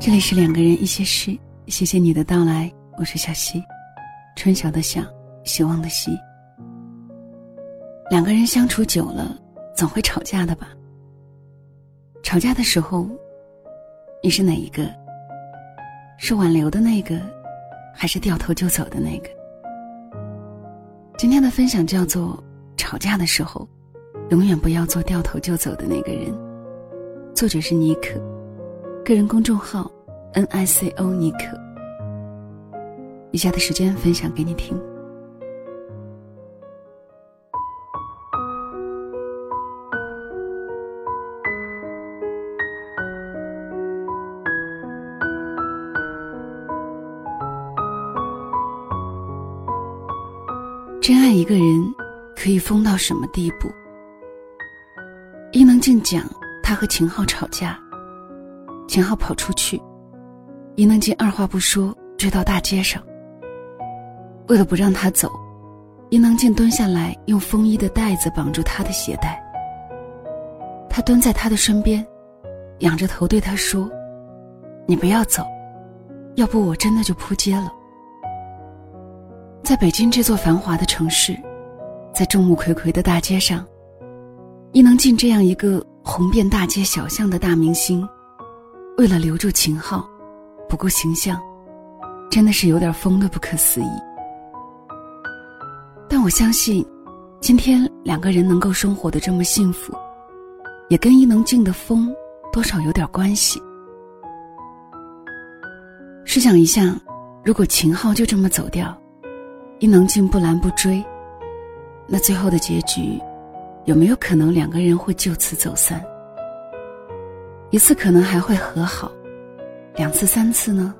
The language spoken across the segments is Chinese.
这里是两个人一些事，谢谢你的到来，我是小溪，春晓的晓，希望的希。两个人相处久了，总会吵架的吧？吵架的时候，你是哪一个？是挽留的那个，还是掉头就走的那个？今天的分享叫做：吵架的时候，永远不要做掉头就走的那个人。作者是妮可。个人公众号 N I C O 尼可，以下的时间分享给你听。真爱一个人，可以疯到什么地步？伊能静讲，他和秦昊吵架。秦昊跑出去，伊能静二话不说追到大街上。为了不让他走，伊能静蹲下来用风衣的带子绑住他的鞋带。他蹲在他的身边，仰着头对他说：“你不要走，要不我真的就扑街了。”在北京这座繁华的城市，在众目睽睽的大街上，伊能静这样一个红遍大街小巷的大明星。为了留住秦昊，不顾形象，真的是有点疯的不可思议。但我相信，今天两个人能够生活的这么幸福，也跟伊能静的疯多少有点关系。试想一下，如果秦昊就这么走掉，伊能静不拦不追，那最后的结局，有没有可能两个人会就此走散？一次可能还会和好，两次、三次呢？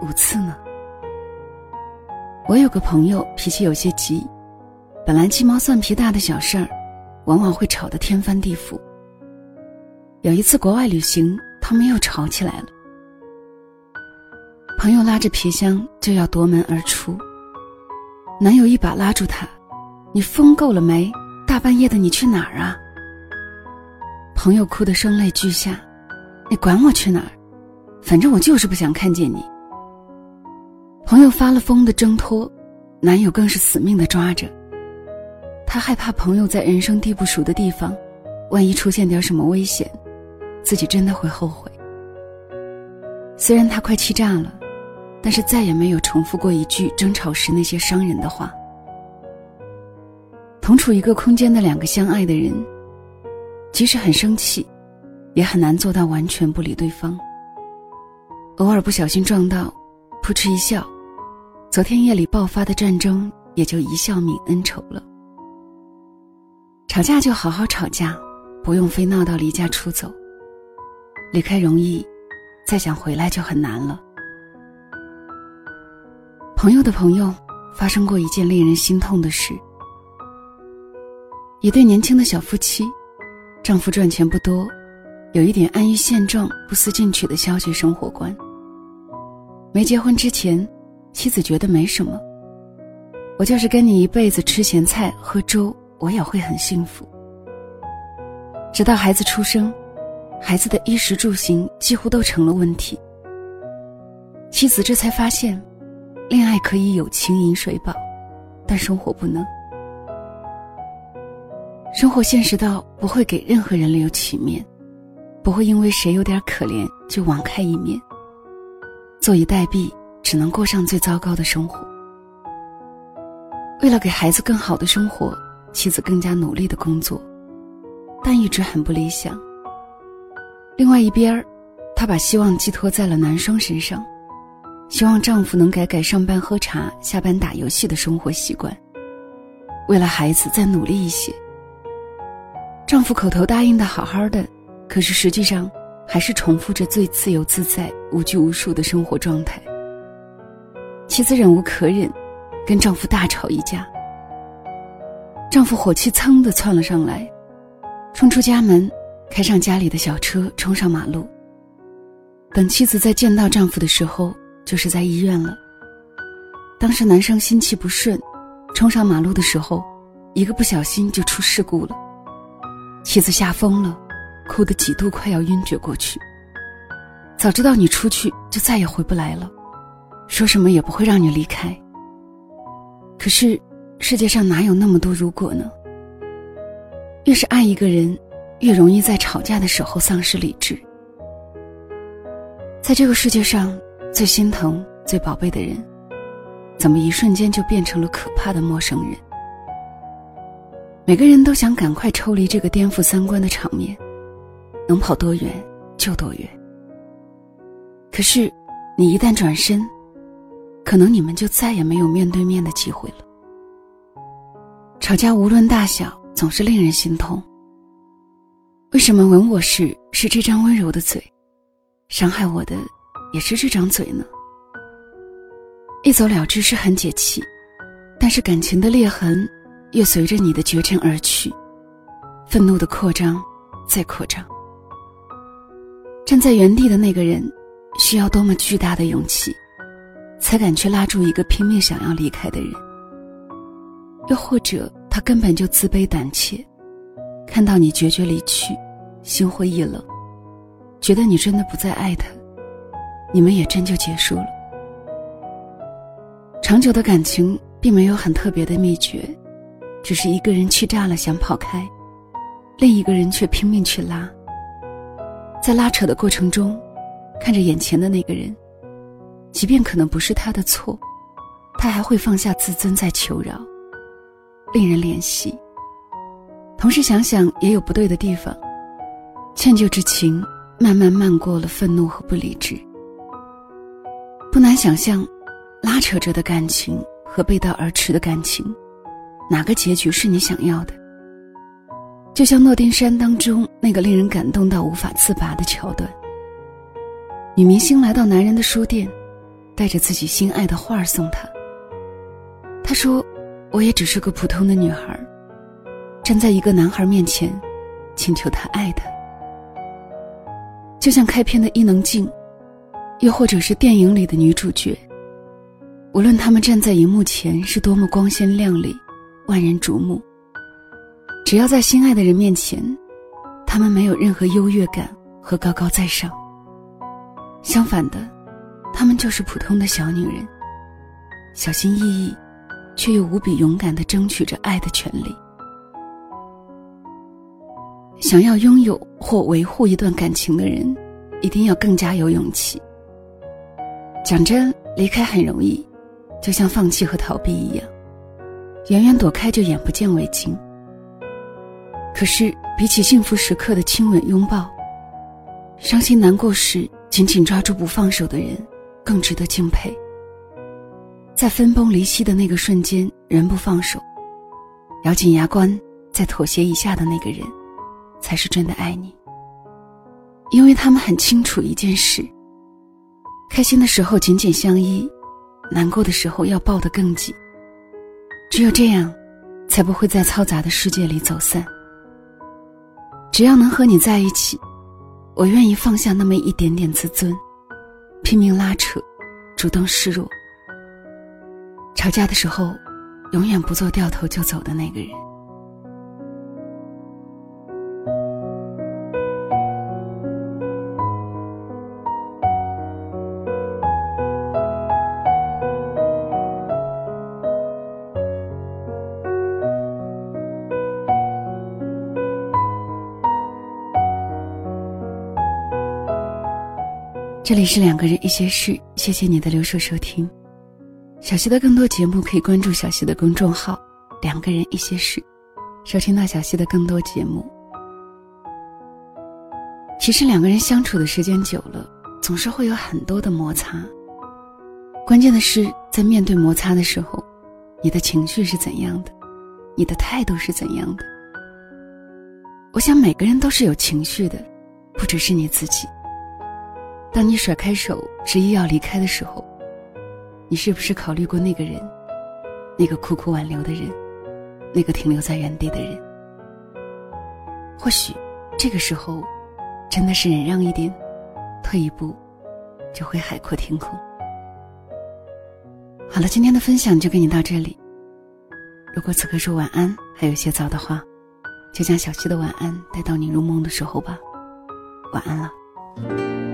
五次呢？我有个朋友脾气有些急，本来鸡毛蒜皮大的小事儿，往往会吵得天翻地覆。有一次国外旅行，他们又吵起来了。朋友拉着皮箱就要夺门而出，男友一把拉住她：“你疯够了没？大半夜的你去哪儿啊？”朋友哭得声泪俱下，你管我去哪儿？反正我就是不想看见你。朋友发了疯的挣脱，男友更是死命的抓着。他害怕朋友在人生地不熟的地方，万一出现点什么危险，自己真的会后悔。虽然他快气炸了，但是再也没有重复过一句争吵时那些伤人的话。同处一个空间的两个相爱的人。即使很生气，也很难做到完全不理对方。偶尔不小心撞到，扑哧一笑，昨天夜里爆发的战争也就一笑泯恩仇了。吵架就好好吵架，不用非闹到离家出走。离开容易，再想回来就很难了。朋友的朋友发生过一件令人心痛的事：一对年轻的小夫妻。丈夫赚钱不多，有一点安于现状、不思进取的消极生活观。没结婚之前，妻子觉得没什么，我就是跟你一辈子吃咸菜喝粥，我也会很幸福。直到孩子出生，孩子的衣食住行几乎都成了问题。妻子这才发现，恋爱可以有情饮水饱，但生活不能。生活现实到不会给任何人留情面，不会因为谁有点可怜就网开一面。坐以待毙，只能过上最糟糕的生活。为了给孩子更好的生活，妻子更加努力的工作，但一直很不理想。另外一边儿，她把希望寄托在了男生身上，希望丈夫能改改上班喝茶、下班打游戏的生活习惯，为了孩子再努力一些。丈夫口头答应的好好的，可是实际上还是重复着最自由自在、无拘无束的生活状态。妻子忍无可忍，跟丈夫大吵一架。丈夫火气噌的窜了上来，冲出家门，开上家里的小车，冲上马路。等妻子再见到丈夫的时候，就是在医院了。当时男生心气不顺，冲上马路的时候，一个不小心就出事故了。妻子吓疯了，哭得几度快要晕厥过去。早知道你出去就再也回不来了，说什么也不会让你离开。可是，世界上哪有那么多如果呢？越是爱一个人，越容易在吵架的时候丧失理智。在这个世界上，最心疼、最宝贝的人，怎么一瞬间就变成了可怕的陌生人？每个人都想赶快抽离这个颠覆三观的场面，能跑多远就多远。可是，你一旦转身，可能你们就再也没有面对面的机会了。吵架无论大小，总是令人心痛。为什么吻我时是这张温柔的嘴，伤害我的也是这张嘴呢？一走了之是很解气，但是感情的裂痕，越随着你的绝尘而去，愤怒的扩张，再扩张。站在原地的那个人。需要多么巨大的勇气，才敢去拉住一个拼命想要离开的人？又或者他根本就自卑胆怯，看到你决绝离去，心灰意冷，觉得你真的不再爱他，你们也真就结束了。长久的感情并没有很特别的秘诀，只是一个人气炸了想跑开，另一个人却拼命去拉，在拉扯的过程中。看着眼前的那个人，即便可能不是他的错，他还会放下自尊在求饶，令人怜惜。同时想想也有不对的地方，歉疚之情慢慢漫过了愤怒和不理智。不难想象，拉扯着的感情和背道而驰的感情，哪个结局是你想要的？就像《诺丁山》当中那个令人感动到无法自拔的桥段。女明星来到男人的书店，带着自己心爱的画送他。她说：“我也只是个普通的女孩，站在一个男孩面前，请求他爱她。就像开篇的伊能静，又或者是电影里的女主角，无论他们站在荧幕前是多么光鲜亮丽、万人瞩目，只要在心爱的人面前，他们没有任何优越感和高高在上。”相反的，他们就是普通的小女人，小心翼翼，却又无比勇敢的争取着爱的权利。想要拥有或维护一段感情的人，一定要更加有勇气。讲真，离开很容易，就像放弃和逃避一样，远远躲开就眼不见为净。可是，比起幸福时刻的亲吻拥抱，伤心难过时。紧紧抓住不放手的人，更值得敬佩。在分崩离析的那个瞬间，仍不放手，咬紧牙关再妥协一下的那个人，才是真的爱你。因为他们很清楚一件事：开心的时候紧紧相依，难过的时候要抱得更紧。只有这样，才不会在嘈杂的世界里走散。只要能和你在一起。我愿意放下那么一点点自尊，拼命拉扯，主动示弱。吵架的时候，永远不做掉头就走的那个人。这里是两个人一些事，谢谢你的留守收听。小溪的更多节目可以关注小溪的公众号“两个人一些事”，收听到小溪的更多节目。其实两个人相处的时间久了，总是会有很多的摩擦。关键的是在面对摩擦的时候，你的情绪是怎样的，你的态度是怎样的。我想每个人都是有情绪的，不只是你自己。当你甩开手，执意要离开的时候，你是不是考虑过那个人，那个苦苦挽留的人，那个停留在原地的人？或许，这个时候，真的是忍让一点，退一步，就会海阔天空。好了，今天的分享就跟你到这里。如果此刻说晚安还有些早的话，就将小溪的晚安带到你入梦的时候吧。晚安了。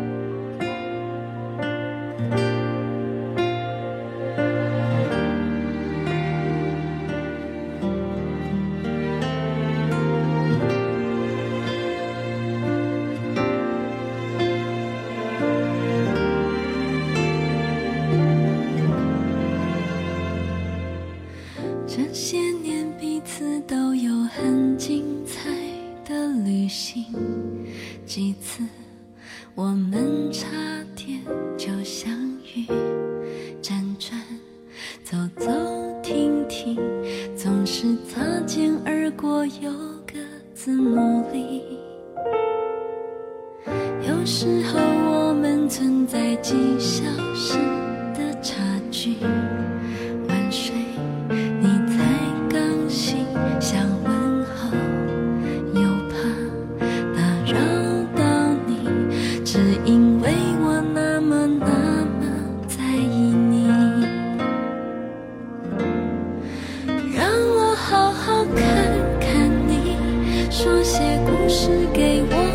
给我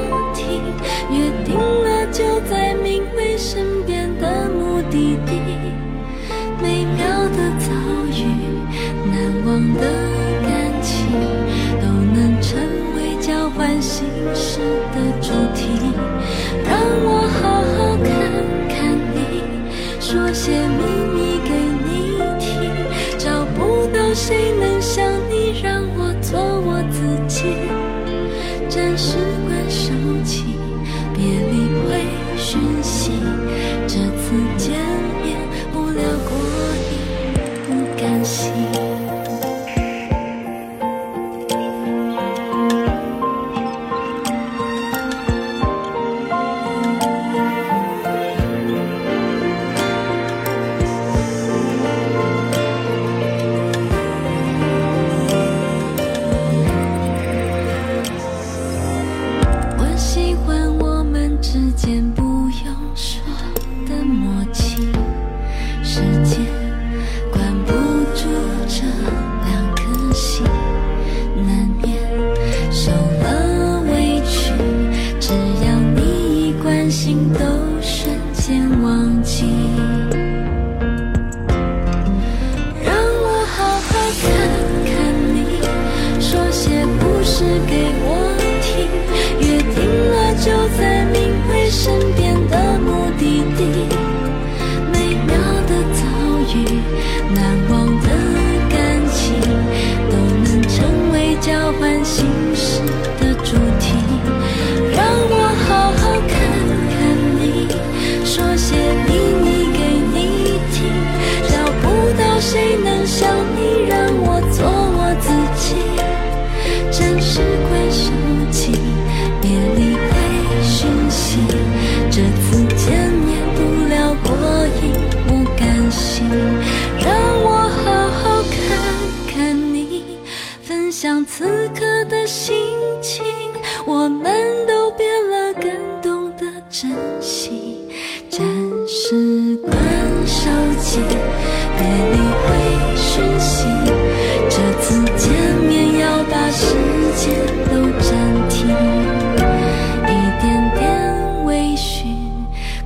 you.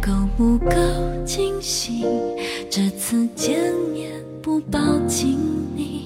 够不够惊喜，这次见面不抱紧你。